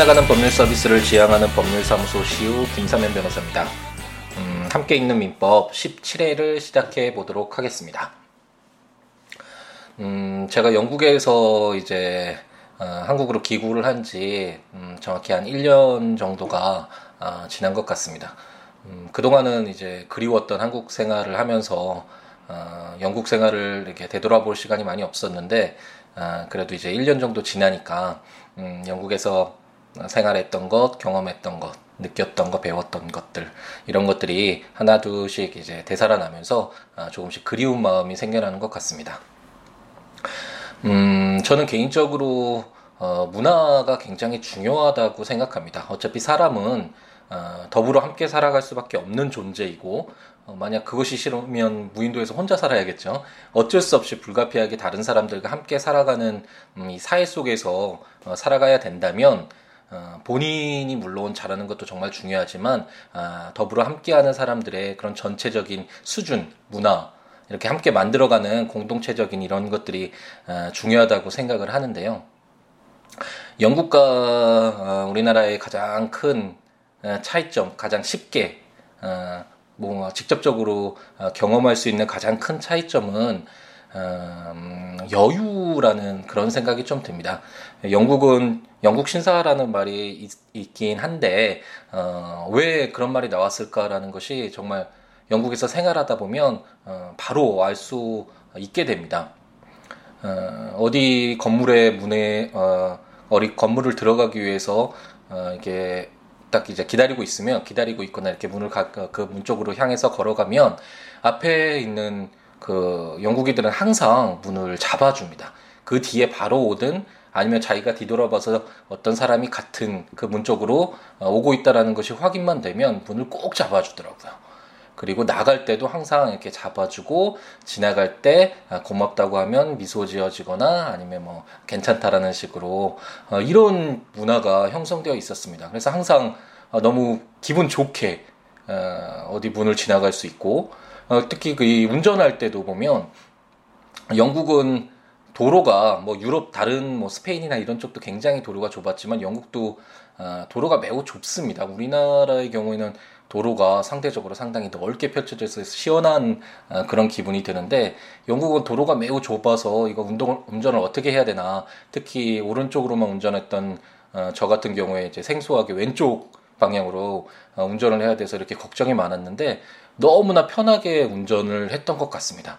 찾아가는 법률 서비스를 지향하는 법률사무소 시우 김사면 변호사입니다. 음, 함께 읽는 민법 17회를 시작해 보도록 하겠습니다. 음, 제가 영국에서 이제 어, 한국으로 기구를 한지 음, 정확히 한 1년 정도가 어, 지난 것 같습니다. 음, 그동안은 이제 그리웠던 한국 생활을 하면서 어, 영국 생활을 이렇게 되돌아볼 시간이 많이 없었는데 어, 그래도 이제 1년 정도 지나니까 음, 영국에서 생활했던 것, 경험했던 것, 느꼈던 것, 배웠던 것들 이런 것들이 하나 둘씩 이제 되살아나면서 아, 조금씩 그리운 마음이 생겨나는 것 같습니다. 음, 저는 개인적으로 어, 문화가 굉장히 중요하다고 생각합니다. 어차피 사람은 어, 더불어 함께 살아갈 수밖에 없는 존재이고 어, 만약 그것이 싫으면 무인도에서 혼자 살아야겠죠. 어쩔 수 없이 불가피하게 다른 사람들과 함께 살아가는 음, 이 사회 속에서 어, 살아가야 된다면 어, 본인이 물론 잘하는 것도 정말 중요하지만 아, 더불어 함께하는 사람들의 그런 전체적인 수준, 문화 이렇게 함께 만들어가는 공동체적인 이런 것들이 아, 중요하다고 생각을 하는데요. 영국과 어, 우리나라의 가장 큰 어, 차이점, 가장 쉽게 뭐 직접적으로 경험할 수 있는 가장 큰 차이점은 음, 여유라는 그런 생각이 좀 듭니다. 영국은 영국 신사라는 말이 있, 긴 한데 어, 왜 그런 말이 나왔을까라는 것이 정말 영국에서 생활하다 보면 어, 바로 알 수 있게 됩니다. 어, 어디 건물의 문에 어, 어디 건물을 들어가기 위해서 어, 이게 딱 이제 기다리고 있으면 기다리고 있거나 이렇게 문을 그 문 쪽으로 향해서 걸어가면 앞에 있는 그 영국인들은 항상 문을 잡아줍니다. 그 뒤에 바로 오든 아니면 자기가 뒤돌아봐서 어떤 사람이 같은 그 문 쪽으로 어, 오고 있다라는 것이 확인만 되면 문을 꼭 잡아주더라고요. 그리고 나갈 때도 항상 이렇게 잡아주고 지나갈 때 아, 고맙다고 하면 미소 지어지거나 아니면 뭐 괜찮다라는 식으로 어, 이런 문화가 형성되어 있었습니다. 그래서 항상 어, 너무 기분 좋게 어디 문을 지나갈 수 있고 특히 그 운전할 때도 보면 영국은 도로가 뭐 유럽 다른 뭐 스페인이나 이런 쪽도 굉장히 도로가 좁았지만 영국도 어, 도로가 매우 좁습니다. 우리나라의 경우에는 도로가 상대적으로 상당히 넓게 펼쳐져 있어서 시원한 어, 그런 기분이 드는데 영국은 도로가 매우 좁아서 이거 운동을 운전을 어떻게 해야 되나 특히 오른쪽으로만 운전했던 어, 저 같은 경우에 이제 생소하게 왼쪽 방향으로 어, 운전을 해야 돼서 이렇게 걱정이 많았는데 너무나 편하게 운전을 했던 것 같습니다.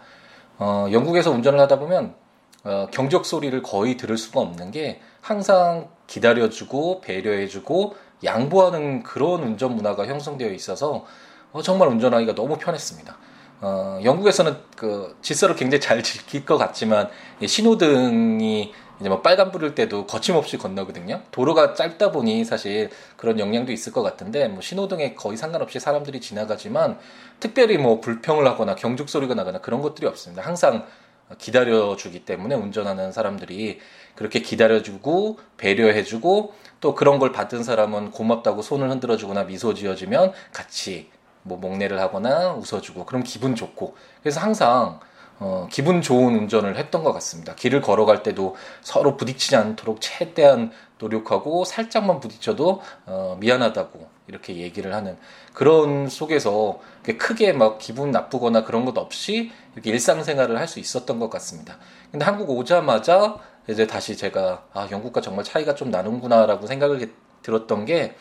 어, 영국에서 운전을 하다 보면 어, 경적 소리를 거의 들을 수가 없는 게 항상 기다려주고 배려해주고 양보하는 그런 운전 문화가 형성되어 있어서 어, 정말 운전하기가 너무 편했습니다. 어, 영국에서는 그 질서를 굉장히 잘 지킬 것 같지만 신호등이 이제 뭐 빨간 불일 때도 거침없이 건너거든요. 도로가 짧다 보니 사실 그런 영향도 있을 것 같은데 뭐 신호등에 거의 상관없이 사람들이 지나가지만 특별히 뭐 불평을 하거나 경적 소리가 나거나 그런 것들이 없습니다. 항상 기다려주기 때문에 운전하는 사람들이 그렇게 기다려주고 배려해주고 또 그런 걸 받은 사람은 고맙다고 손을 흔들어주거나 미소 지어주면 같이 뭐 목례를 하거나 웃어주고 그럼 기분 좋고 그래서 항상 어, 기분 좋은 운전을 했던 것 같습니다. 길을 걸어갈 때도 서로 부딪히지 않도록 최대한 노력하고 살짝만 부딪혀도 어, 미안하다고 이렇게 얘기를 하는 그런 속에서 크게 막 기분 나쁘거나 그런 것 없이 이렇게 일상생활을 할 수 있었던 것 같습니다. 근데 한국 오자마자 이제 다시 제가 아 영국과 정말 차이가 좀 나는구나라고 생각을 들었던 게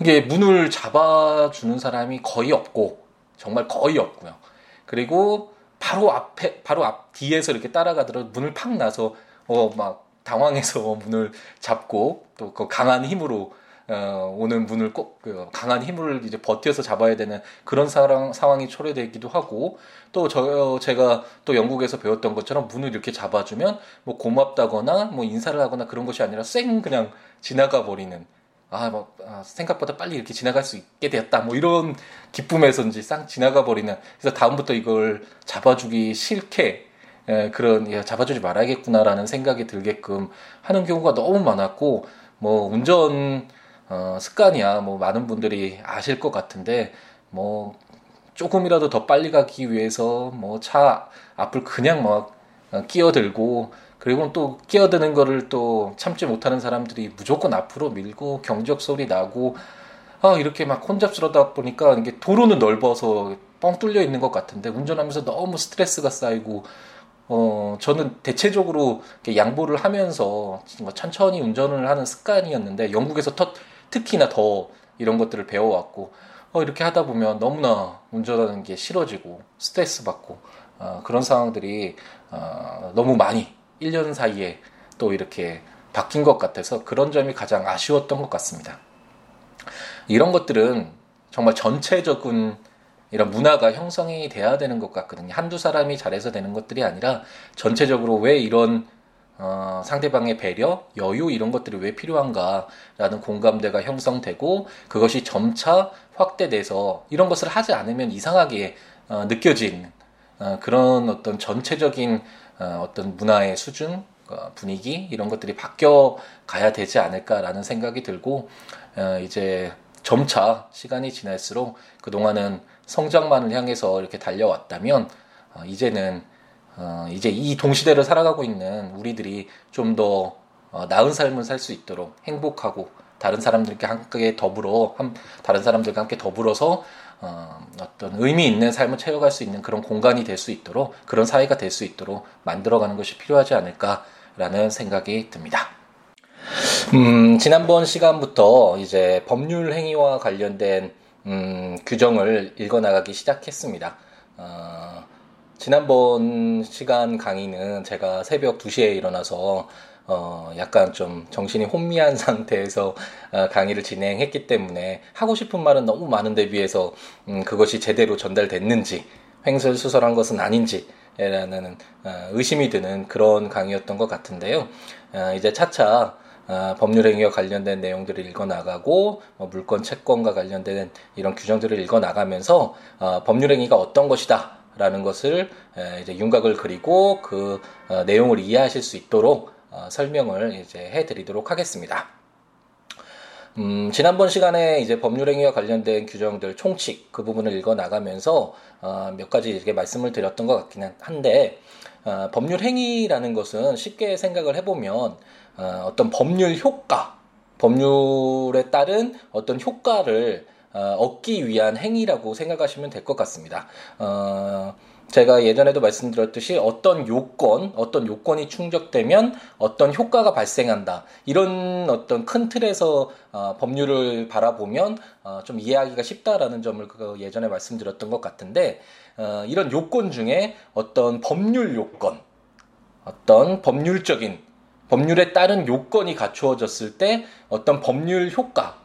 이게 문을 잡아주는 사람이 거의 없고 정말 거의 없고요. 그리고 바로 앞에 바로 앞 뒤에서 이렇게 따라가더라도 문을 팍 나서 어 막 당황해서 문을 잡고 또 그 강한 힘으로 어, 오는 문을 꼭 그 강한 힘을 이제 버텨서 잡아야 되는 그런 상황, 상황이 초래되기도 하고 또 저 제가 또 영국에서 배웠던 것처럼 문을 이렇게 잡아주면 뭐 고맙다거나 뭐 인사를 하거나 그런 것이 아니라 쌩 그냥 지나가 버리는 아, 뭐, 아, 생각보다 빨리 이렇게 지나갈 수 있게 되었다. 뭐 이런 기쁨에서인지 쌍 지나가 버리는. 그래서 다음부터 이걸 잡아주기 싫게 에, 그런 야, 잡아주지 말아야겠구나라는 생각이 들게끔 하는 경우가 너무 많았고 뭐 운전 어, 습관이야 뭐 많은 분들이 아실 것 같은데 뭐 조금이라도 더 빨리 가기 위해서 뭐 차 앞을 그냥 막 끼어들고 그리고 또 끼어드는 거를 또 참지 못하는 사람들이 무조건 앞으로 밀고 경적 소리 나고 아 이렇게 막 혼잡스러다 보니까 이게 도로는 넓어서 뻥 뚫려 있는 것 같은데 운전하면서 너무 스트레스가 쌓이고 어 저는 대체적으로 양보를 하면서 천천히 운전을 하는 습관이었는데 영국에서 터, 특히나 더 이런 것들을 배워왔고 어 이렇게 하다 보면 너무나 운전하는 게 싫어지고 스트레스 받고 어, 그런 상황들이 어, 너무 많이 1년 사이에 또 이렇게 바뀐 것 같아서 그런 점이 가장 아쉬웠던 것 같습니다. 이런 것들은 정말 전체적인 이런 문화가 형성이 돼야 되는 것 같거든요. 한두 사람이 잘해서 되는 것들이 아니라 전체적으로 왜 이런 어, 상대방의 배려, 여유 이런 것들이 왜 필요한가라는 공감대가 형성되고 그것이 점차 확대돼서 이런 것을 하지 않으면 이상하게 어, 느껴진 어, 그런 어떤 전체적인 어, 어떤 문화의 수준, 어, 분위기 이런 것들이 바뀌어 가야 되지 않을까라는 생각이 들고 어, 이제 점차 시간이 지날수록 그 동안은 성장만을 향해서 이렇게 달려왔다면 어, 이제는 어, 이제 이 동시대를 살아가고 있는 우리들이 좀더 어, 나은 삶을 살 수 있도록 행복하고 다른 사람들과 함께 더불어 한, 다른 사람들과 함께 더불어서 어, 어떤 의미 있는 삶을 채워갈 수 있는 그런 공간이 될 수 있도록 그런 사회가 될 수 있도록 만들어가는 것이 필요하지 않을까라는 생각이 듭니다. 음, 지난번 시간부터 이제 법률 행위와 관련된 음, 규정을 읽어나가기 시작했습니다. 어, 지난번 시간 강의는 제가 새벽 2시에 일어나서 어, 약간 좀 정신이 혼미한 상태에서 어, 강의를 진행했기 때문에 하고 싶은 말은 너무 많은데 비해서 음, 그것이 제대로 전달됐는지 횡설수설한 것은 아닌지 라는 어, 의심이 드는 그런 강의였던 것 같은데요. 어, 이제 차차 어, 법률행위와 관련된 내용들을 읽어나가고 어, 물권 채권과 관련된 이런 규정들을 읽어나가면서 어, 법률행위가 어떤 것이다 라는 것을 에, 이제 윤곽을 그리고 그 어, 내용을 이해하실 수 있도록 어, 설명을 이제 해드리도록 하겠습니다. 음, 지난번 시간에 이제 법률행위와 관련된 규정들 총칙 그 부분을 읽어 나가면서 어, 몇 가지 이렇게 말씀을 드렸던 것 같기는 한데 어, 법률행위라는 것은 쉽게 생각을 해보면 어, 어떤 법률 효과, 법률에 따른 어떤 효과를 어, 얻기 위한 행위라고 생각하시면 될 것 같습니다. 어, 제가 예전에도 말씀드렸듯이 어떤 요건, 어떤 요건이 충족되면 어떤 효과가 발생한다. 이런 어떤 큰 틀에서 어, 법률을 바라보면 어, 좀 이해하기가 쉽다라는 점을 그 예전에 말씀드렸던 것 같은데 어, 이런 요건 중에 어떤 법률 요건, 어떤 법률적인 법률에 따른 요건이 갖추어졌을 때 어떤 법률 효과,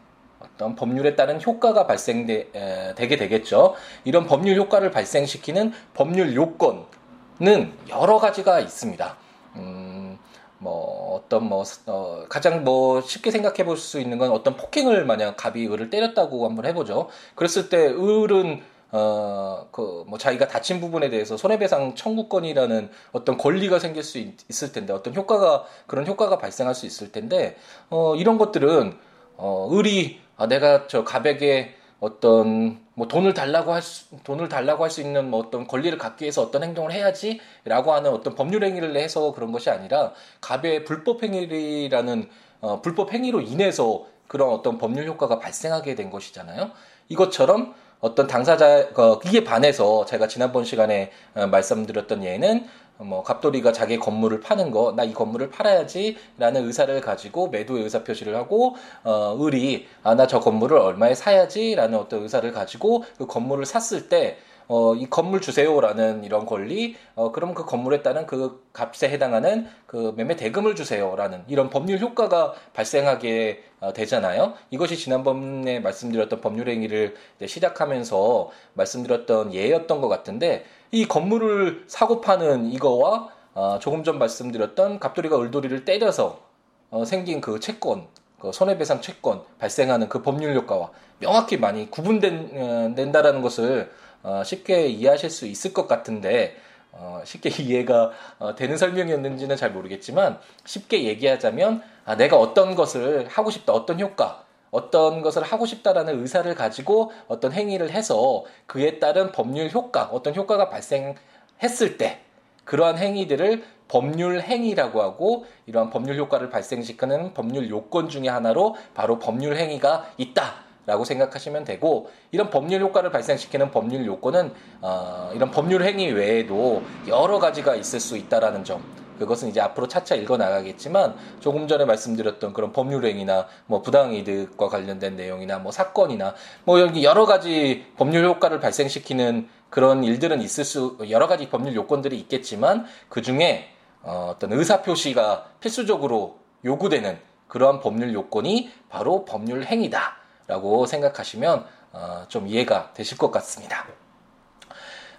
어떤 법률에 따른 효과가 발생되게 되겠죠. 이런 법률 효과를 발생시키는 법률 요건은 여러 가지가 있습니다. 음, 뭐 어떤 뭐 어, 가장 뭐 쉽게 생각해 볼 수 있는 건 어떤 폭행을 만약 갑이 을을 때렸다고 한번 해보죠. 그랬을 때 을은 어, 그, 뭐, 자기가 다친 부분에 대해서 손해배상 청구권이라는 어떤 권리가 생길 수 있, 을 텐데, 어떤 효과가, 그런 효과가 발생할 수 있을 텐데, 어, 이런 것들은, 어, 을이 아, 내가 저 가백에 어떤 뭐 돈을 달라고 할 수, 돈을 달라고 할 수 있는 뭐 어떤 권리를 갖기 위해서 어떤 행동을 해야지라고 하는 어떤 법률 행위를 해서 그런 것이 아니라 갑의 불법 행위라는 어, 불법 행위로 인해서 그런 어떤 법률 효과가 발생하게 된 것이잖아요. 이것처럼 어떤 당사자 어, 이에 반해서 제가 지난번 시간에 어, 말씀드렸던 예는 뭐 갑돌이가 자기 건물을 파는 거 나 이 건물을 팔아야지라는 의사를 가지고 매도의 의사 표시를 하고 어 을이 아 나 저 건물을 얼마에 사야지라는 어떤 의사를 가지고 그 건물을 샀을 때 어, 이 건물 주세요라는 이런 권리, 어, 그럼 그 건물에 따른 그 값에 해당하는 그 매매 대금을 주세요라는 이런 법률 효과가 발생하게 어, 되잖아요. 이것이 지난번에 말씀드렸던 법률 행위를 시작하면서 말씀드렸던 예였던 것 같은데 이 건물을 사고 파는 이거와 어, 조금 전 말씀드렸던 갑돌이가 을돌이를 때려서 어, 생긴 그 채권, 그 손해배상 채권 발생하는 그 법률 효과와 명확히 많이 구분된다라는 어, 것을 어, 쉽게 이해하실 수 있을 것 같은데 어, 쉽게 이해가 어, 되는 설명이었는지는 잘 모르겠지만 쉽게 얘기하자면 아, 내가 어떤 것을 하고 싶다, 어떤 효과, 어떤 것을 하고 싶다라는 의사를 가지고 어떤 행위를 해서 그에 따른 법률 효과, 어떤 효과가 발생했을 때 그러한 행위들을 법률 행위라고 하고 이러한 법률 효과를 발생시키는 법률 요건 중의 하나로 바로 법률 행위가 있다. 라고 생각하시면 되고 이런 법률 효과를 발생시키는 법률 요건은 어, 이런 법률 행위 외에도 여러 가지가 있을 수 있다라는 점 그것은 이제 앞으로 차차 읽어 나가겠지만 조금 전에 말씀드렸던 그런 법률 행위나 뭐 부당이득과 관련된 내용이나 뭐 사건이나 뭐 여기 여러 가지 법률 효과를 발생시키는 그런 일들은 있을 수 여러 가지 법률 요건들이 있겠지만 그 중에 어, 어떤 의사 표시가 필수적으로 요구되는 그러한 법률 요건이 바로 법률 행위다라고 생각하시면 어, 좀 이해가 되실 것 같습니다.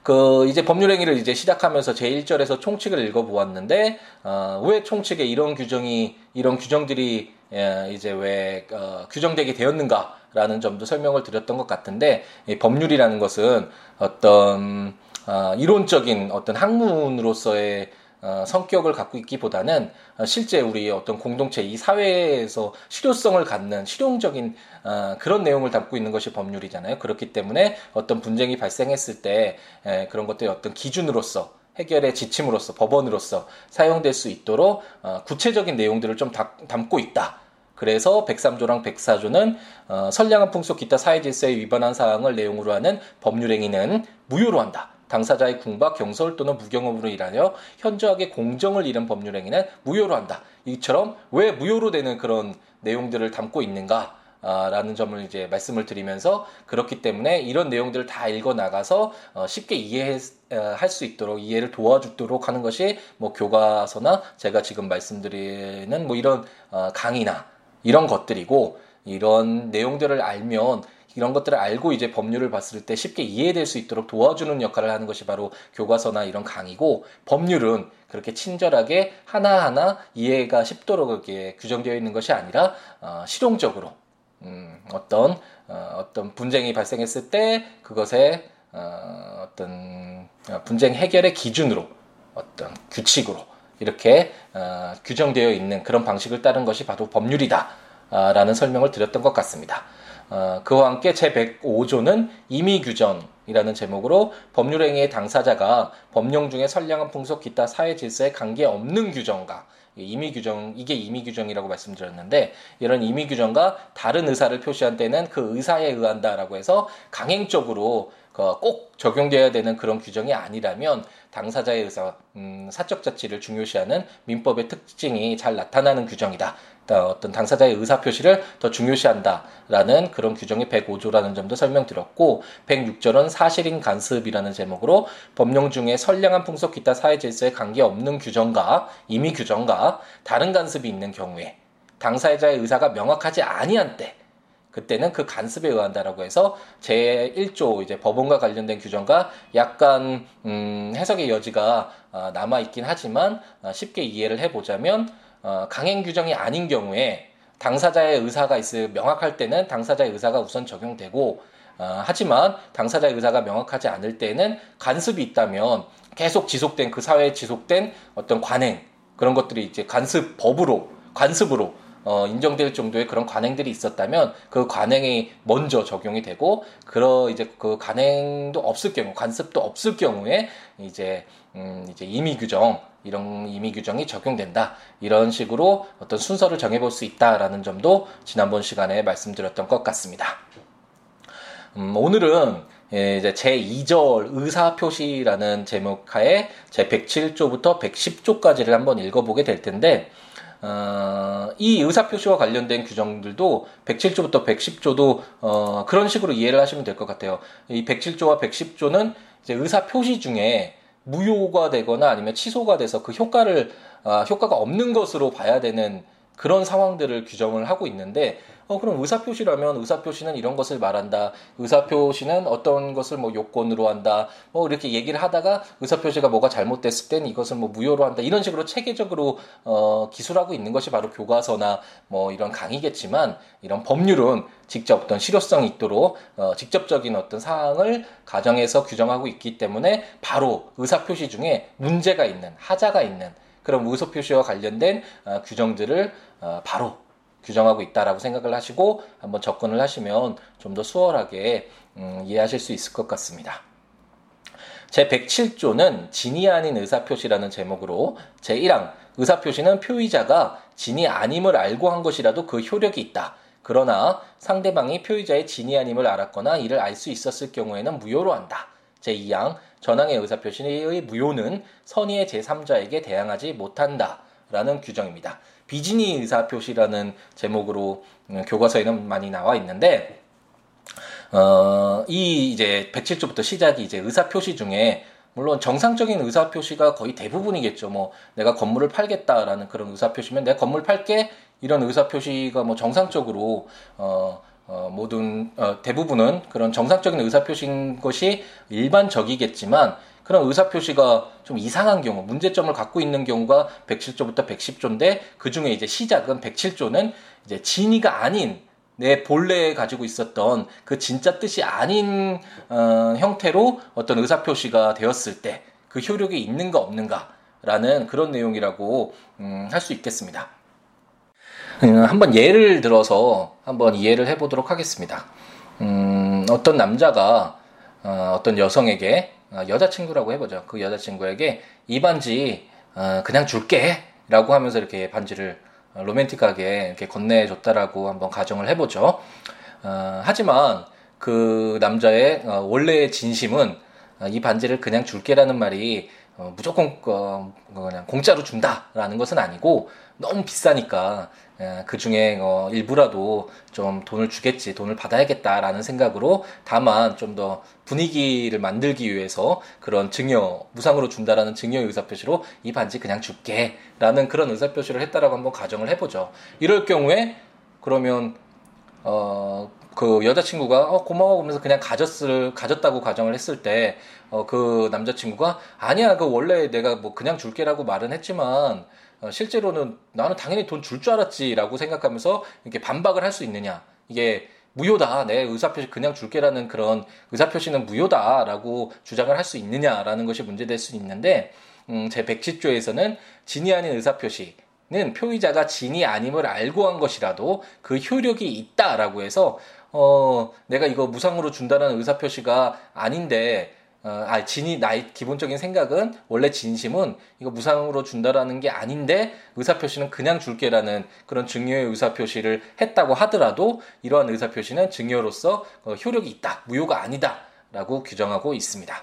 그 이제 법률 행위를 이제 시작하면서 제 1절에서 총칙을 읽어 보았는데 어, 왜 총칙에 이런 규정이 이런 규정들이 예, 이제 왜 어, 규정되게 되었는가라는 점도 설명을 드렸던 것 같은데 이 법률이라는 것은 어떤 어, 이론적인 어떤 학문으로서의 어, 성격을 갖고 있기보다는 어, 실제 우리 어떤 공동체 이 사회에서 실효성을 갖는 실용적인 어, 그런 내용을 담고 있는 것이 법률이잖아요. 그렇기 때문에 어떤 분쟁이 발생했을 때 에, 그런 것들이 어떤 기준으로서 해결의 지침으로서 법원으로서 사용될 수 있도록 어, 구체적인 내용들을 좀 다, 담고 있다. 그래서 103조랑 104조는 어, 선량한 풍속 기타 사회 질서에 위반한 사항을 내용으로 하는 법률 행위는 무효로 한다. 당사자의 궁박, 경솔 또는 무경험으로 일하여 현저하게 공정을 잃은 법률 행위는 무효로 한다. 이처럼 왜 무효로 되는 그런 내용들을 담고 있는가? 라는 점을 이제 말씀을 드리면서 그렇기 때문에 이런 내용들을 다 읽어 나가서 어, 쉽게 이해할 수 있도록 이해를 도와주도록 하는 것이 뭐 교과서나 제가 지금 말씀드리는 뭐 이런 어, 강의나 이런 것들이고 이런 내용들을 알면 이런 것들을 알고 이제 법률을 봤을 때 쉽게 이해될 수 있도록 도와주는 역할을 하는 것이 바로 교과서나 이런 강의고 법률은 그렇게 친절하게 하나하나 이해가 쉽도록 이렇게 규정되어 있는 것이 아니라 어, 실용적으로 음, 어떤 어, 어떤 분쟁이 발생했을 때 그것의 어, 어떤 분쟁 해결의 기준으로 어떤 규칙으로 이렇게 어, 규정되어 있는 그런 방식을 따른 것이 바로 법률이다라는 설명을 드렸던 것 같습니다. 어, 그와 함께 제105조는 임의 규정이라는 제목으로 법률행위의 당사자가 법령 중에 선량한 풍속 기타 사회 질서에 관계없는 규정과 임의 규정 이게 임의 규정이라고 말씀드렸는데 이런 임의 규정과 다른 의사를 표시한 때는 그 의사에 의한다라고 해서 강행적으로 그꼭 적용되어야 되는 그런 규정이 아니라면 당사자의 의사, 음, 사적 자치를 중요시하는 민법의 특징이 잘 나타나는 규정이다. 어떤 당사자의 의사 표시를 더 중요시한다라는 그런 규정이 105조라는 점도 설명드렸고 106절은 사실인 간섭이라는 제목으로 법령 중에 선량한 풍속 기타 사회 질서에 관계없는 규정과 임의 규정과 다른 간섭이 있는 경우에 당사자의 의사가 명확하지 아니한 때 그때는 그 간섭에 의한다라고 해서 제 1조 이제 법원과 관련된 규정과 약간 음, 해석의 여지가 어, 남아 있긴 하지만 어, 쉽게 이해를 해보자면 어, 강행 규정이 아닌 경우에 당사자의 의사가 있을 명확할 때는 당사자의 의사가 우선 적용되고 어, 하지만 당사자의 의사가 명확하지 않을 때는 간섭이 있다면 계속 지속된 그 사회에 지속된 어떤 관행 그런 것들이 이제 간섭법으로 관습으로 어, 인정될 정도의 그런 관행들이 있었다면 그 관행이 먼저 적용이 되고 그러 이제 그 관행도 없을 경우 관습도 없을 경우에 이제 음 이제 임의 규정 이런 임의 규정이 적용된다 이런 식으로 어떤 순서를 정해볼 수 있다라는 점도 지난번 시간에 말씀드렸던 것 같습니다. 음, 오늘은 예, 이제 제 2절 의사표시라는 제목 하에 제 107조부터 110조까지를 한번 읽어보게 될 텐데 어, 이 의사표시와 관련된 규정들도 107조부터 110조도 어, 그런 식으로 이해를 하시면 될 것 같아요. 이 107조와 110조는 이제 의사표시 중에 무효가 되거나 아니면 취소가 돼서 그 효과를 어, 효과가 없는 것으로 봐야 되는 그런 상황들을 규정을 하고 있는데 어 그럼 의사 표시라면 의사 표시는 이런 것을 말한다. 의사 표시는 어떤 것을 뭐 요건으로 한다. 뭐 이렇게 얘기를 하다가 의사 표시가 뭐가 잘못됐을 땐 이것을 뭐 무효로 한다. 이런 식으로 체계적으로 어 기술하고 있는 것이 바로 교과서나 뭐 이런 강의겠지만 이런 법률은 직접 어떤 실효성이 있도록 어 직접적인 어떤 사항을 가정해서 규정하고 있기 때문에 바로 의사 표시 중에 문제가 있는 하자가 있는 그런 의소 표시와 관련된 어, 규정들을 어, 바로 규정하고 있다라고 생각을 하시고 한번 접근을 하시면 좀 더 수월하게 음, 이해하실 수 있을 것 같습니다. 제 107조는 진이 아닌 의사표시라는 제목으로 제 1항 의사표시는 표의자가 진이 아님을 알고 한 것이라도 그 효력이 있다. 그러나 상대방이 표의자의 진이 아님을 알았거나 이를 알 수 있었을 경우에는 무효로 한다. 제2항 전항의 의사표시의 무효는 선의의 제3자에게 대항하지 못한다. 라는 규정입니다. 비진이 의사표시라는 제목으로 음, 교과서에는 많이 나와 있는데 어, 이 이제 107조부터 시작이 이제 의사표시 중에 물론 정상적인 의사표시가 거의 대부분이겠죠. 뭐 내가 건물을 팔겠다라는 그런 의사표시면 내가 건물 팔게 이런 의사표시가 뭐 정상적으로 어, 어 모든 어, 대부분은 그런 정상적인 의사표시인 것이 일반적이겠지만 그런 의사표시가 좀 이상한 경우, 문제점을 갖고 있는 경우가 107조부터 110조인데 그 중에 이제 시작은 107조는 이제 진위가 아닌 내 본래 가지고 있었던 그 진짜 뜻이 아닌 어, 형태로 어떤 의사표시가 되었을 때 그 효력이 있는가 없는가라는 그런 내용이라고 음, 할 수 있겠습니다. 음, 한번 예를 들어서 한번 이해를 해보도록 하겠습니다. 음, 어떤 남자가 어, 어떤 여성에게 어, 여자친구라고 해보죠. 그 여자친구에게 이 반지 어, 그냥 줄게라고 하면서 이렇게 반지를 로맨틱하게 이렇게 건네줬다라고 한번 가정을 해보죠. 어, 하지만 그 남자의 어, 원래의 진심은 어, 이 반지를 그냥 줄게라는 말이 어, 무조건 어, 그냥 공짜로 준다라는 것은 아니고 너무 비싸니까 예, 그 중에 어, 일부라도 좀 돈을 주겠지, 돈을 받아야겠다라는 생각으로 다만 좀 더 분위기를 만들기 위해서 그런 증여, 무상으로 준다라는 증여 의사 표시로 이 반지 그냥 줄게라는 그런 의사 표시를 했다라고 한번 가정을 해보죠. 이럴 경우에 그러면 어, 그 여자친구가 어, 고마워 그러면서 그냥 가졌을 가졌다고 가정을 했을 때 어, 그 남자친구가 아니야 그 원래 내가 뭐 그냥 줄게라고 말은 했지만 어, 실제로는 나는 당연히 돈 줄 줄 알았지라고 생각하면서 이렇게 반박을 할 수 있느냐. 이게 무효다. 내 의사표시 그냥 줄게라는 그런 의사표시는 무효다라고 주장을 할 수 있느냐라는 것이 문제될 수 있는데 음, 제 110조에서는 진이 아닌 의사표시 는 표의자가 진이 아님을 알고 한 것이라도 그 효력이 있다라고 해서 어 내가 이거 무상으로 준다는 의사표시가 아닌데 어, 아, 진이 나의 기본적인 생각은 원래 진심은 이거 무상으로 준다라는 게 아닌데 의사표시는 그냥 줄게라는 그런 증여의 의사표시를 했다고 하더라도 이러한 의사표시는 증여로서 어, 효력이 있다, 무효가 아니다 라고 규정하고 있습니다.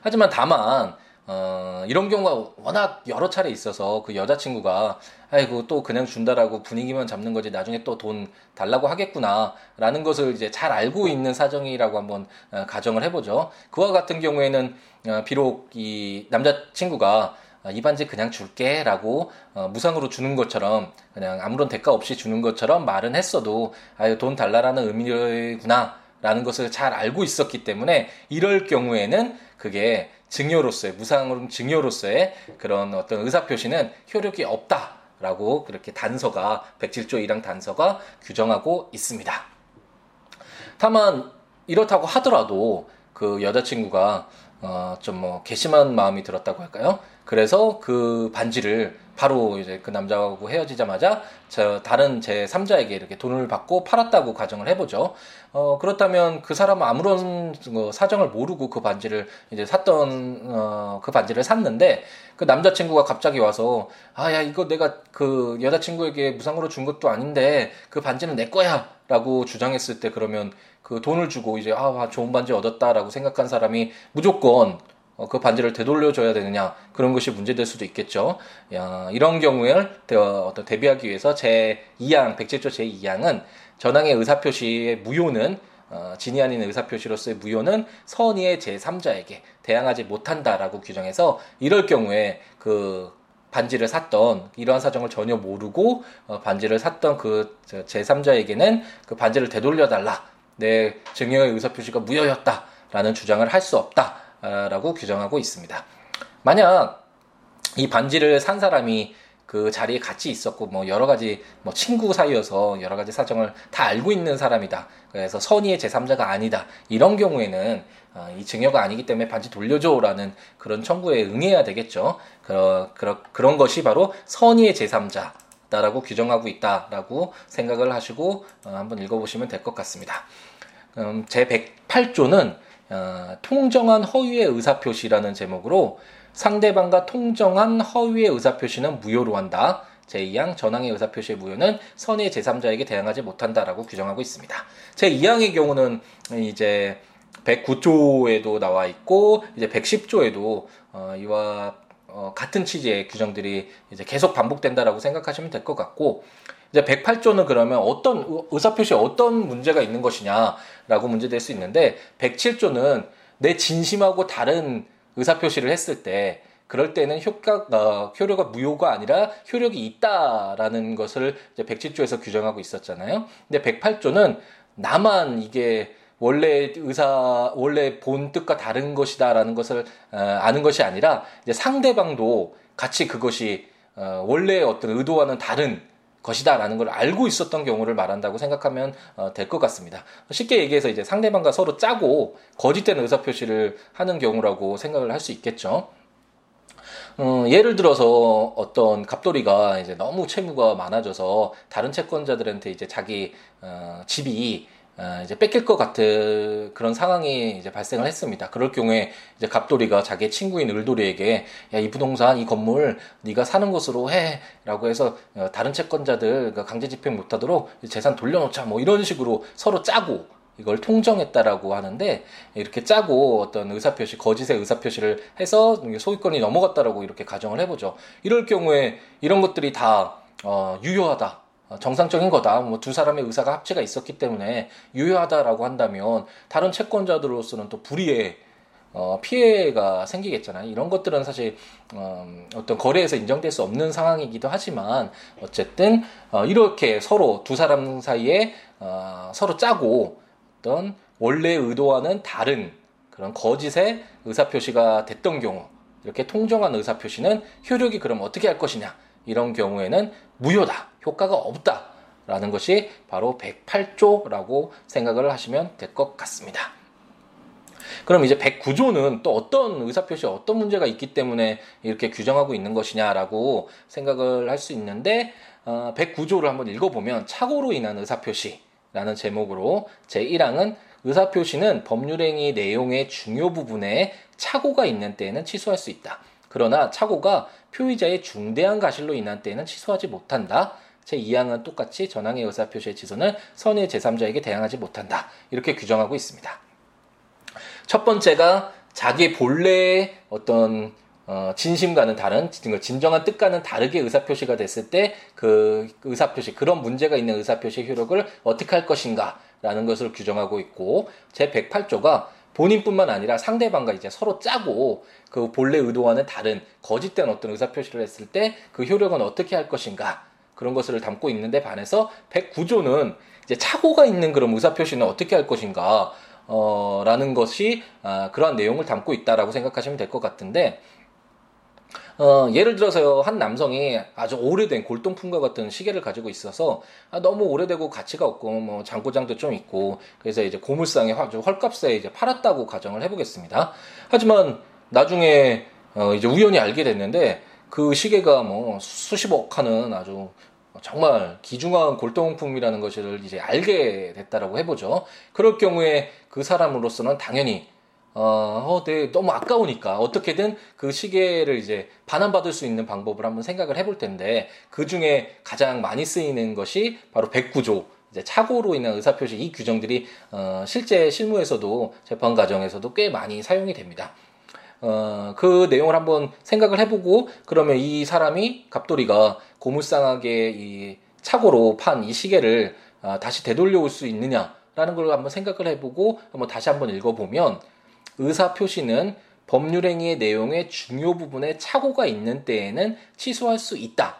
하지만 다만 어, 이런 경우가 워낙 여러 차례 있어서 그 여자친구가 아이고 또 그냥 준다라고 분위기만 잡는 거지 나중에 또 돈 달라고 하겠구나라는 것을 이제 잘 알고 있는 사정이라고 한번 어, 가정을 해보죠. 그와 같은 경우에는 어, 비록 이 남자친구가 어, 이 반지 그냥 줄게 라고 어, 무상으로 주는 것처럼 그냥 아무런 대가 없이 주는 것처럼 말은 했어도 아유 돈 달라라는 의미구나 라는 것을 잘 알고 있었기 때문에 이럴 경우에는 그게 증여로서의 무상으로 증여로서의 그런 어떤 의사 표시는 효력이 없다라고 그렇게 단서가 107조 1항 단서가 규정하고 있습니다. 다만 이렇다고 하더라도 그 여자친구가 어, 좀 뭐 괘씸한 마음이 들었다고 할까요? 그래서 그 반지를 바로 이제 그 남자하고 헤어지자마자 저 다른 제 3자에게 이렇게 돈을 받고 팔았다고 가정을 해보죠. 어, 그렇다면 그 사람은 아무런 뭐 사정을 모르고 그 반지를 이제 샀던, 어, 그 반지를 샀는데 그 남자친구가 갑자기 와서 아, 야, 이거 내가 그 여자친구에게 무상으로 준 것도 아닌데 그 반지는 내 거야! 라고 주장했을 때 그러면 그 돈을 주고 이제 아, 좋은 반지 얻었다라고 생각한 사람이 무조건 어, 그 반지를 되돌려줘야 되느냐 그런 것이 문제될 수도 있겠죠. 야, 이런 경우에 어떤 대비하기 위해서 제 2항 107조 제 2항은 전항의 의사표시의 무효는 어, 진이 아닌 의사표시로서의 무효는 선의의 제3자에게 대항하지 못한다라고 규정해서 이럴 경우에 그 반지를 샀던 이러한 사정을 전혀 모르고 어, 반지를 샀던 그 제3자에게는 그 반지를 되돌려 달라 내 증여의 의사표시가 무효였다라는 주장을 할 수 없다. 라고 규정하고 있습니다. 만약 이 반지를 산 사람이 그 자리에 같이 있었고 뭐 여러 가지 뭐 친구 사이여서 여러 가지 사정을 다 알고 있는 사람이다. 그래서 선의의 제3자가 아니다. 이런 경우에는 어, 이 증여가 아니기 때문에 반지 돌려줘라는 그런 청구에 응해야 되겠죠. 그런 그런 그런 것이 바로 선의의 제3자. 다라고 규정하고 있다라고 생각을 하시고 어, 한번 읽어보시면 될 것 같습니다. 음, 제 108조는 어, 통정한 허위의 의사표시라는 제목으로 상대방과 통정한 허위의 의사표시는 무효로 한다. 제2항 전항의 의사표시의 무효는 선의 제3자에게 대항하지 못한다라고 규정하고 있습니다. 제2항의 경우는 이제 109조에도 나와 있고 이제 110조에도 어, 이와 어, 같은 취지의 규정들이 이제 계속 반복된다라고 생각하시면 될 것 같고 이제 108조는 그러면 어떤 의사표시에 어떤 문제가 있는 것이냐 라고 문제될 수 있는데 107조는 내 진심하고 다른 의사표시를 했을 때 그럴 때는 효과, 어, 효력가 무효가 아니라 효력이 있다라는 것을 이제 107조에서 규정하고 있었잖아요. 근데 108조는 나만 이게 원래 의사 원래 본 뜻과 다른 것이다라는 것을 어, 아는 것이 아니라 이제 상대방도 같이 그것이 어, 원래 어떤 의도와는 다른 것이다라는 걸 알고 있었던 경우를 말한다고 생각하면 어, 될 것 같습니다. 쉽게 얘기해서 이제 상대방과 서로 짜고 거짓된 의사표시를 하는 경우라고 생각을 할 수 있겠죠. 음, 예를 들어서 어떤 갑돌이가 이제 너무 채무가 많아져서 다른 채권자들한테 이제 자기 어, 집이 어, 이제 뺏길 것 같은 그런 상황이 이제 발생을 했습니다. 그럴 경우에 이제 갑돌이가 자기 친구인 을돌이에게 야 이 부동산 이 건물 네가 사는 곳으로 해라고 해서 어, 다른 채권자들 강제 집행 못하도록 재산 돌려놓자 뭐 이런 식으로 서로 짜고 이걸 통정했다라고 하는데 이렇게 짜고 어떤 의사표시 거짓의 의사표시를 해서 소유권이 넘어갔다라고 이렇게 가정을 해보죠. 이럴 경우에 이런 것들이 다 어, 유효하다. 어, 정상적인 거다. 뭐 두 사람의 의사가 합치가 있었기 때문에 유효하다라고 한다면 다른 채권자들로서는 또 불이의 어, 피해가 생기겠잖아요. 이런 것들은 사실 어, 어떤 거래에서 인정될 수 없는 상황이기도 하지만 어쨌든 어, 이렇게 서로 두 사람 사이에 어, 서로 짜고 어떤 원래 의도와는 다른 그런 거짓의 의사표시가 됐던 경우 이렇게 통정한 의사표시는 효력이 그럼 어떻게 할 것이냐 이런 경우에는 무효다 효과가 없다라는 것이 바로 108조라고 생각을 하시면 될 것 같습니다. 그럼 이제 109조는 또 어떤 의사표시에 어떤 문제가 있기 때문에 이렇게 규정하고 있는 것이냐라고 생각을 할 수 있는데 어, 109조를 한번 읽어보면 착오로 인한 의사표시 라는 제목으로 제1항은 의사표시는 법률행위 내용의 중요 부분에 착오가 있는 때에는 취소할 수 있다. 그러나 착오가 표의자의 중대한 가실로 인한 때에는 취소하지 못한다. 제2항은 똑같이 전항의 의사표시의 취소는 선의 제3자에게 대항하지 못한다. 이렇게 규정하고 있습니다. 첫 번째가 자기 본래의 어떤 어, 진심과는 다른 진정한 뜻과는 다르게 의사표시가 됐을 때 그 의사표시 그런 문제가 있는 의사표시 효력을 어떻게 할 것인가라는 것을 규정하고 있고 제 108조가 본인뿐만 아니라 상대방과 이제 서로 짜고 그 본래 의도와는 다른 거짓된 어떤 의사표시를 했을 때 그 효력은 어떻게 할 것인가 그런 것을 담고 있는데 반해서 109조는 이제 착오가 있는 그런 의사표시는 어떻게 할 것인가 어, 라는 것이 아, 그러한 내용을 담고 있다라고 생각하시면 될 것 같은데 어, 예를 들어서요, 한 남성이 아주 오래된 골동품과 같은 시계를 가지고 있어서 아, 너무 오래되고 가치가 없고, 뭐, 장고장도 좀 있고, 그래서 이제 고물상에 아주 헐값에 이제 팔았다고 가정을 해보겠습니다. 하지만 나중에 어, 이제 우연히 알게 됐는데 그 시계가 뭐 수십억 하는 아주 정말 귀중한 골동품이라는 것을 이제 알게 됐다라고 해보죠. 그럴 경우에 그 사람으로서는 당연히 어, 어, 네, 너무 아까우니까 어떻게든 그 시계를 이제 반환받을 수 있는 방법을 한번 생각을 해볼 텐데 그 중에 가장 많이 쓰이는 것이 바로 백구조 이제 착오로 인한 의사표시 이 규정들이 어, 실제 실무에서도 재판 과정에서도 꽤 많이 사용이 됩니다. 어, 그 내용을 한번 생각을 해보고 그러면 이 사람이 갑돌이가 고물상하게 이 착오로 판 이 시계를 어, 다시 되돌려올 수 있느냐라는 걸 한번 생각을 해보고 한번 다시 한번 읽어보면 의사 표시는 법률행위의 내용의 중요 부분에 착오가 있는 때에는 취소할 수 있다.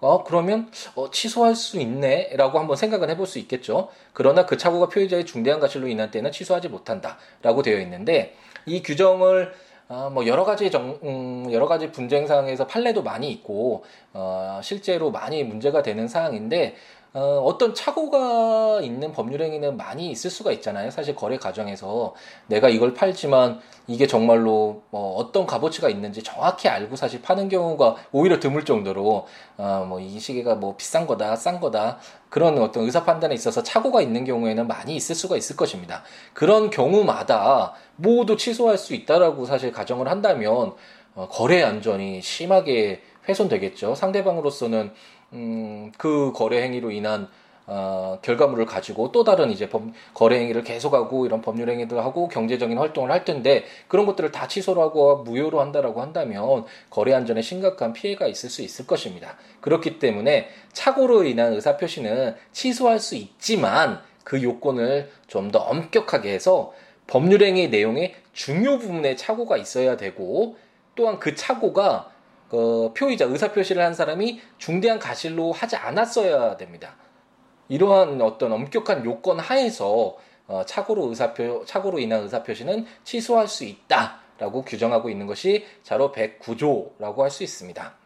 어, 그러면, 어, 취소할 수 있네. 라고 한번 생각을 해볼 수 있겠죠. 그러나 그 착오가 표의자의 중대한 가실로 인한 때는 취소하지 못한다. 라고 되어 있는데, 이 규정을, 어, 뭐, 여러 가지 정, 음, 여러 가지 분쟁상에서 판례도 많이 있고, 어, 실제로 많이 문제가 되는 사항인데, 어, 어떤 착오가 있는 법률 행위는 많이 있을 수가 있잖아요. 사실 거래 과정에서 내가 이걸 팔지만 이게 정말로 뭐 어떤 값어치가 있는지 정확히 알고 사실 파는 경우가 오히려 드물 정도로 어, 뭐이 시계가 뭐 비싼 거다, 싼 거다 그런 어떤 의사 판단에 있어서 착오가 있는 경우에는 많이 있을 수가 있을 것입니다. 그런 경우마다 모두 취소할 수 있다라고 사실 가정을 한다면 어, 거래 안전이 심하게 훼손되겠죠. 상대방으로서는 음, 그 거래 행위로 인한 어, 결과물을 가지고 또 다른 이제 법, 거래 행위를 계속하고 이런 법률 행위들 하고 경제적인 활동을 할 텐데 그런 것들을 다 취소를 하고 무효로 한다라고 한다면 거래 안전에 심각한 피해가 있을 수 있을 것입니다. 그렇기 때문에 착오로 인한 의사 표시는 취소할 수 있지만 그 요건을 좀 더 엄격하게 해서 법률 행위 내용의 중요 부분에 착오가 있어야 되고 또한 그 착오가 그 표의자 의사 표시를 한 사람이 중대한 가실로 하지 않았어야 됩니다. 이러한 어떤 엄격한 요건 하에서 어, 착오로 의사표 착오로 인한 의사 표시는 취소할 수 있다라고 규정하고 있는 것이 자로 109조라고 할 수 있습니다.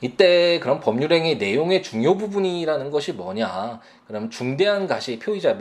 이때 그럼 법률행위 내용의 중요 부분이라는 것이 뭐냐? 그럼 중대한 가시 표의자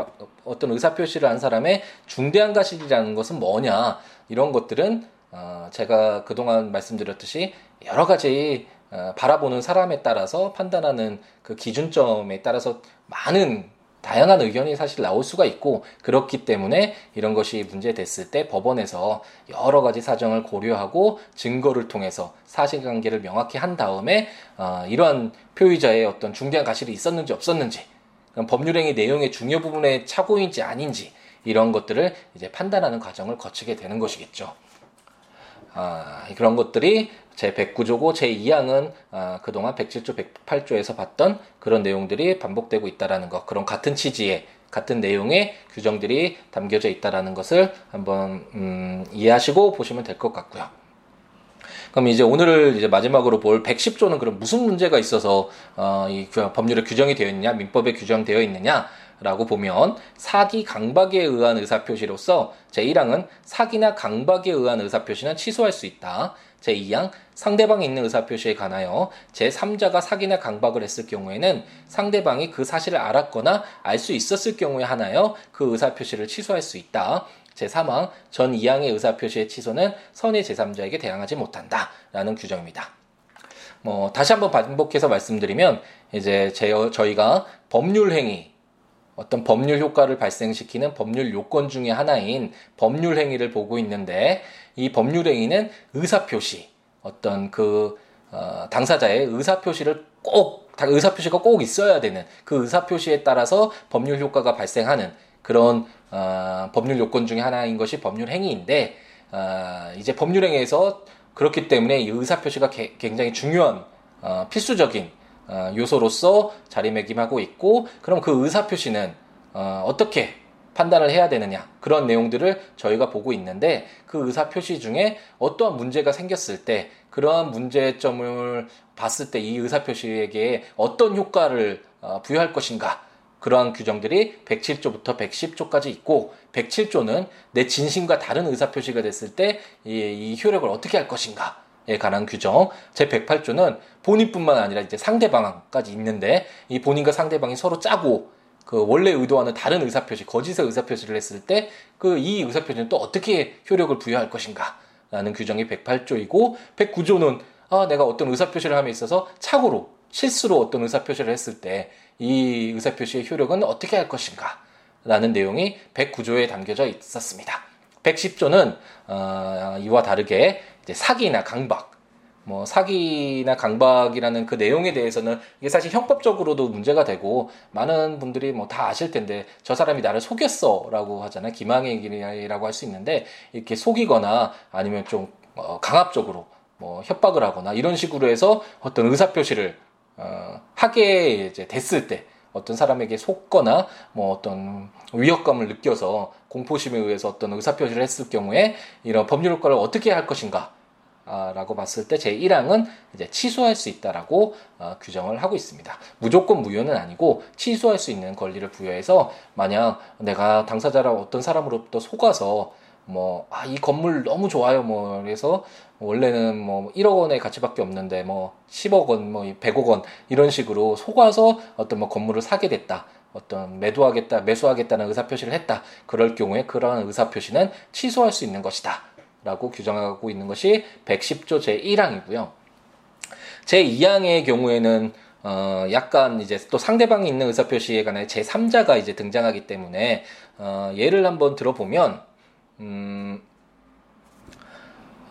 어떤 의사 표시를 한 사람의 중대한 가실이라는 것은 뭐냐? 이런 것들은 어, 제가 그동안 말씀드렸듯이 여러 가지 어, 바라보는 사람에 따라서 판단하는 그 기준점에 따라서 많은 다양한 의견이 사실 나올 수가 있고 그렇기 때문에 이런 것이 문제됐을 때 법원에서 여러 가지 사정을 고려하고 증거를 통해서 사실관계를 명확히 한 다음에 어, 이러한 표의자의 어떤 중대한 가실이 있었는지 없었는지 법률행위 내용의 중요 부분에 착오인지 아닌지 이런 것들을 이제 판단하는 과정을 거치게 되는 것이겠죠. 아, 그런 것들이 제 109조고 제 2항은 아, 그동안 107조, 108조에서 봤던 그런 내용들이 반복되고 있다라는 것, 그런 같은 취지의 같은 내용의 규정들이 담겨져 있다라는 것을 한번 음, 이해하시고 보시면 될 것 같고요. 그럼 이제 오늘 이제 마지막으로 볼 110조는 그럼 무슨 문제가 있어서 어, 이 법률에 규정이 되어 있느냐, 민법에 규정되어 있느냐 라고 보면 사기 강박에 의한 의사표시로서 제1항은 사기나 강박에 의한 의사표시는 취소할 수 있다. 제2항 상대방이 있는 의사표시에 관하여 제3자가 사기나 강박을 했을 경우에는 상대방이 그 사실을 알았거나 알 수 있었을 경우에 하나여 그 의사표시를 취소할 수 있다. 제3항 전 2항의 의사표시의 취소는 선의 제3자에게 대항하지 못한다. 라는 규정입니다. 뭐 다시 한번 반복해서 말씀드리면 이제 제, 저희가 법률 행위 어떤 법률 효과를 발생시키는 법률 요건 중의 하나인 법률 행위를 보고 있는데 이 법률 행위는 의사 표시 어떤 그 어, 당사자의 의사 표시를 꼭 의사 표시가 꼭 있어야 되는 그 의사 표시에 따라서 법률 효과가 발생하는 그런 어, 법률 요건 중의 하나인 것이 법률 행위인데 어, 이제 법률 행위에서 그렇기 때문에 이 의사 표시가 굉장히 중요한 어, 필수적인 어, 요소로서 자리매김하고 있고 그럼 그 의사 표시는 어, 어떻게 판단을 해야 되느냐 그런 내용들을 저희가 보고 있는데 그 의사 표시 중에 어떠한 문제가 생겼을 때 그러한 문제점을 봤을 때 이 의사 표시에게 어떤 효과를 어, 부여할 것인가 그러한 규정들이 107조부터 110조까지 있고 107조는 내 진심과 다른 의사 표시가 됐을 때 이 효력을 어떻게 할 것인가 에 관한 규정. 제 108조는 본인뿐만 아니라 이제 상대방까지 있는데 이 본인과 상대방이 서로 짜고 그 원래 의도와는 다른 의사표시, 거짓의 의사표시를 했을 때 그 이 의사표시는 또 어떻게 효력을 부여할 것인가 라는 규정이 108조이고 109조는 아, 내가 어떤 의사표시를 함에 있어서 착오로 실수로 어떤 의사표시를 했을 때 이 의사표시의 효력은 어떻게 할 것인가 라는 내용이 109조에 담겨져 있었습니다. 110조는 어, 이와 다르게 사기나 강박, 뭐 사기나 강박이라는 그 내용에 대해서는 이게 사실 형법적으로도 문제가 되고 많은 분들이 뭐 다 아실 텐데 저 사람이 나를 속였어라고 하잖아요. 기망행위라고 할 수 있는데 이렇게 속이거나 아니면 좀 어, 강압적으로 뭐 협박을 하거나 이런 식으로 해서 어떤 의사 표시를 어, 하게 이제 됐을 때 어떤 사람에게 속거나 뭐 어떤 위협감을 느껴서 공포심에 의해서 어떤 의사표시를 했을 경우에 이런 법률 효과를 어떻게 할 것인가 라고 봤을 때 제1항은 이제 취소할 수 있다라고 어, 규정을 하고 있습니다. 무조건 무효는 아니고 취소할 수 있는 권리를 부여해서 만약 내가 당사자라 어떤 사람으로부터 속아서 뭐, 아, 이 건물 너무 좋아요. 뭐, 그래서 원래는 뭐 1억 원의 가치밖에 없는데 뭐 10억 원, 뭐 100억 원 이런 식으로 속아서 어떤 뭐 건물을 사게 됐다. 어떤 매도하겠다, 매수하겠다는 의사표시를 했다. 그럴 경우에 그러한 의사표시는 취소할 수 있는 것이다. 라고 규정하고 있는 것이 110조 제1항이고요. 제2항의 경우에는 어, 약간 이제 또 상대방이 있는 의사표시에 관해 제3자가 이제 등장하기 때문에 어, 예를 한번 들어보면 음,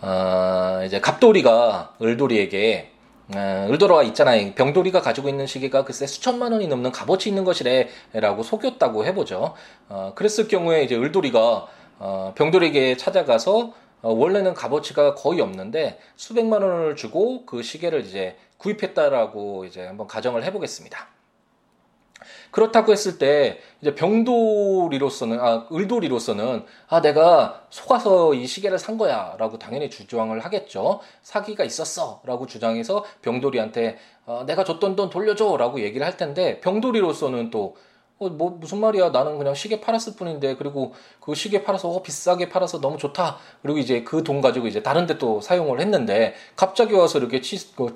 어, 이제 갑돌이가 을돌이에게 어, 을돌아가 있잖아 요. 병돌이가 가지고 있는 시계가 글쎄 수천만 원이 넘는 값어치 있는 것이래 라고 속였다고 해보죠. 어, 그랬을 경우에 이제 을돌이가 어, 병돌이에게 찾아가서 어, 원래는 값어치가 거의 없는데 수백만 원을 주고 그 시계를 이제 구입했다라고 이제 한번 가정을 해보겠습니다. 그렇다고 했을 때 이제 병돌이로서는 아 을돌이로서는 아 내가 속아서 이 시계를 산 거야라고 당연히 주장을 하겠죠 사기가 있었어라고 주장해서 병돌이한테 어, 내가 줬던 돈 돌려줘라고 얘기를 할 텐데 병돌이로서는 또 어, 뭐 무슨 말이야. 나는 그냥 시계 팔았을 뿐인데. 그리고 그 시계 팔아서 어, 비싸게 팔아서 너무 좋다. 그리고 이제 그 돈 가지고 이제 다른데 또 사용을 했는데 갑자기 와서 이렇게 치, 어,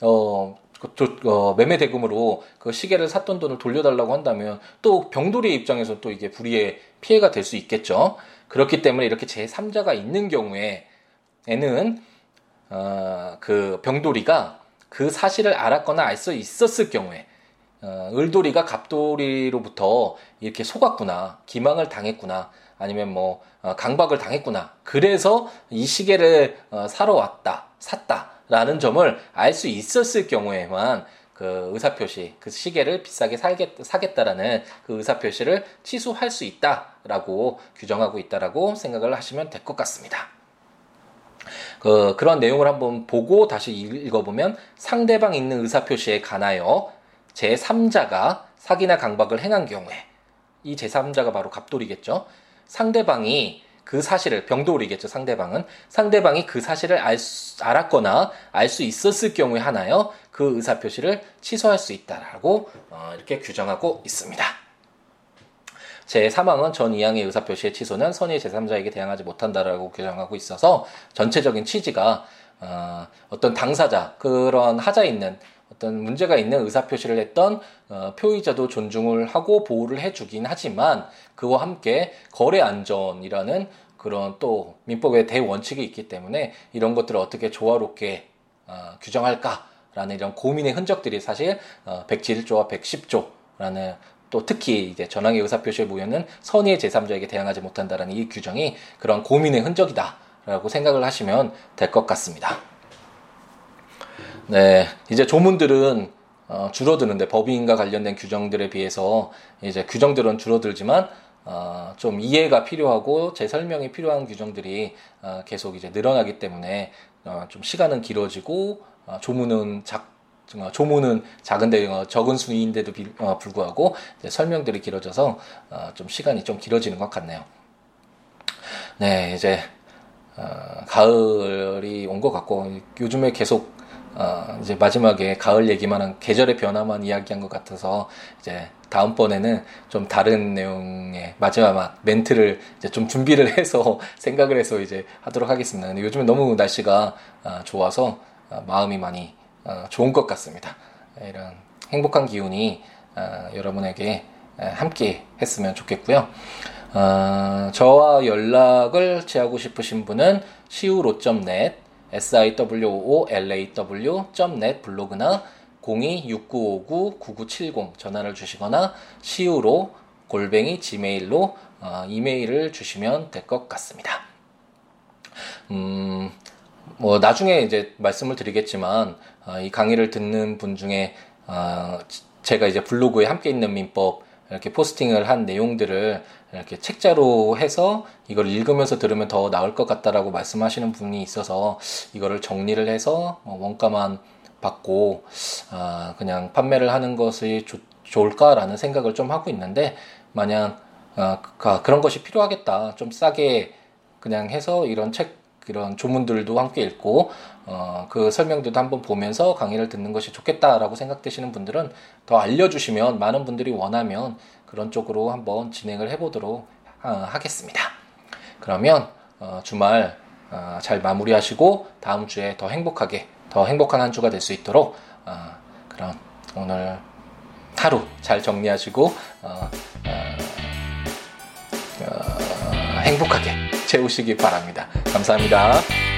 어 그, 어, 매매 대금으로 그 시계를 샀던 돈을 돌려달라고 한다면 또 병돌이의 입장에서 또 이게 불이의 피해가 될 수 있겠죠. 그렇기 때문에 이렇게 제 3자가 있는 경우에에는 어, 그 병돌이가 그 사실을 알았거나 알 수 있었을 경우에 어, 을돌이가 갑돌이로부터 이렇게 속았구나 기망을 당했구나 아니면 뭐 어, 강박을 당했구나 그래서 이 시계를 어, 사러 왔다 샀다 라는 점을 알 수 있었을 경우에만 그 의사 표시, 그 시계를 비싸게 살겠, 사겠다라는 그 의사 표시를 취소할 수 있다라고 규정하고 있다라고 생각을 하시면 될 것 같습니다. 그, 그런 내용을 한번 보고 다시 읽어보면 상대방 있는 의사표시에 관하여 제3자가 사기나 강박을 행한 경우에 이 제3자가 바로 갑돌이겠죠. 상대방이 그 사실을 병돌이겠죠 상대방은 상대방이 그 사실을 알 수, 알았거나 알 수 있었을 경우에 하나요 그 의사 표시를 취소할 수 있다라고 어, 이렇게 규정하고 있습니다. 제 사망은 전 이항의 의사 표시의 취소는 선의 제3자에게 대항하지 못한다라고 규정하고 있어서 전체적인 취지가 어, 어떤 당사자 그런 하자 있는 어떤 문제가 있는 의사표시를 했던 어, 표의자도 존중을 하고 보호를 해주긴 하지만 그와 함께 거래 안전이라는 그런 또 민법의 대원칙이 있기 때문에 이런 것들을 어떻게 조화롭게 어, 규정할까라는 이런 고민의 흔적들이 사실 어, 107조와 110조라는 또 특히 이제 전항의 의사표시에 모여는 선의의 제3자에게 대항하지 못한다라는 이 규정이 그런 고민의 흔적이다라고 생각을 하시면 될 것 같습니다. 네, 이제 조문들은 어, 줄어드는데 법인과 관련된 규정들에 비해서 이제 규정들은 줄어들지만 어, 좀 이해가 필요하고 제 설명이 필요한 규정들이 어, 계속 이제 늘어나기 때문에 어, 좀 시간은 길어지고 어, 조문은 작 어, 조문은 작은데 어, 적은 수인데도 비, 어, 불구하고 설명들이 길어져서 어, 좀 시간이 좀 길어지는 것 같네요. 네, 이제 어, 가을이 온 것 같고 요즘에 계속 어, 이제 마지막에 가을 얘기만 한 계절의 변화만 이야기한 것 같아서 이제 다음번에는 좀 다른 내용의 마지막 멘트를 이제 좀 준비를 해서 생각을 해서 이제 하도록 하겠습니다. 근데 요즘에 너무 날씨가 어, 좋아서 어, 마음이 많이 어, 좋은 것 같습니다. 이런 행복한 기운이 어, 여러분에게 함께 했으면 좋겠고요. 어, 저와 연락을 취하고 싶으신 분은 siwo.net siwoolaw.net 블로그나 026959-9970 전화를 주시거나 시우로 골뱅이 지메일로 어, 이메일을 주시면 될 것 같습니다. 음, 뭐 나중에 이제 말씀을 드리겠지만 어, 이 강의를 듣는 분 중에 어, 제가 이제 블로그에 함께 있는 민법 이렇게 포스팅을 한 내용들을 이렇게 책자로 해서 이걸 읽으면서 들으면 더 나을 것 같다라고 말씀하시는 분이 있어서 이거를 정리를 해서 뭐 원가만 받고 아 그냥 판매를 하는 것이 좋, 좋을까라는 생각을 좀 하고 있는데 만약 아, 그런 것이 필요하겠다 좀 싸게 그냥 해서 이런 책 이런 조문들도 함께 읽고 어, 그 설명들도 한번 보면서 강의를 듣는 것이 좋겠다라고 생각되시는 분들은 더 알려주시면 많은 분들이 원하면 그런 쪽으로 한번 진행을 해보도록 어, 하겠습니다. 그러면 어, 주말 어, 잘 마무리하시고 다음 주에 더 행복하게 더 행복한 한 주가 될 수 있도록 어, 그럼 오늘 하루 잘 정리하시고 행복하게 채우시기 바랍니다. 감사합니다.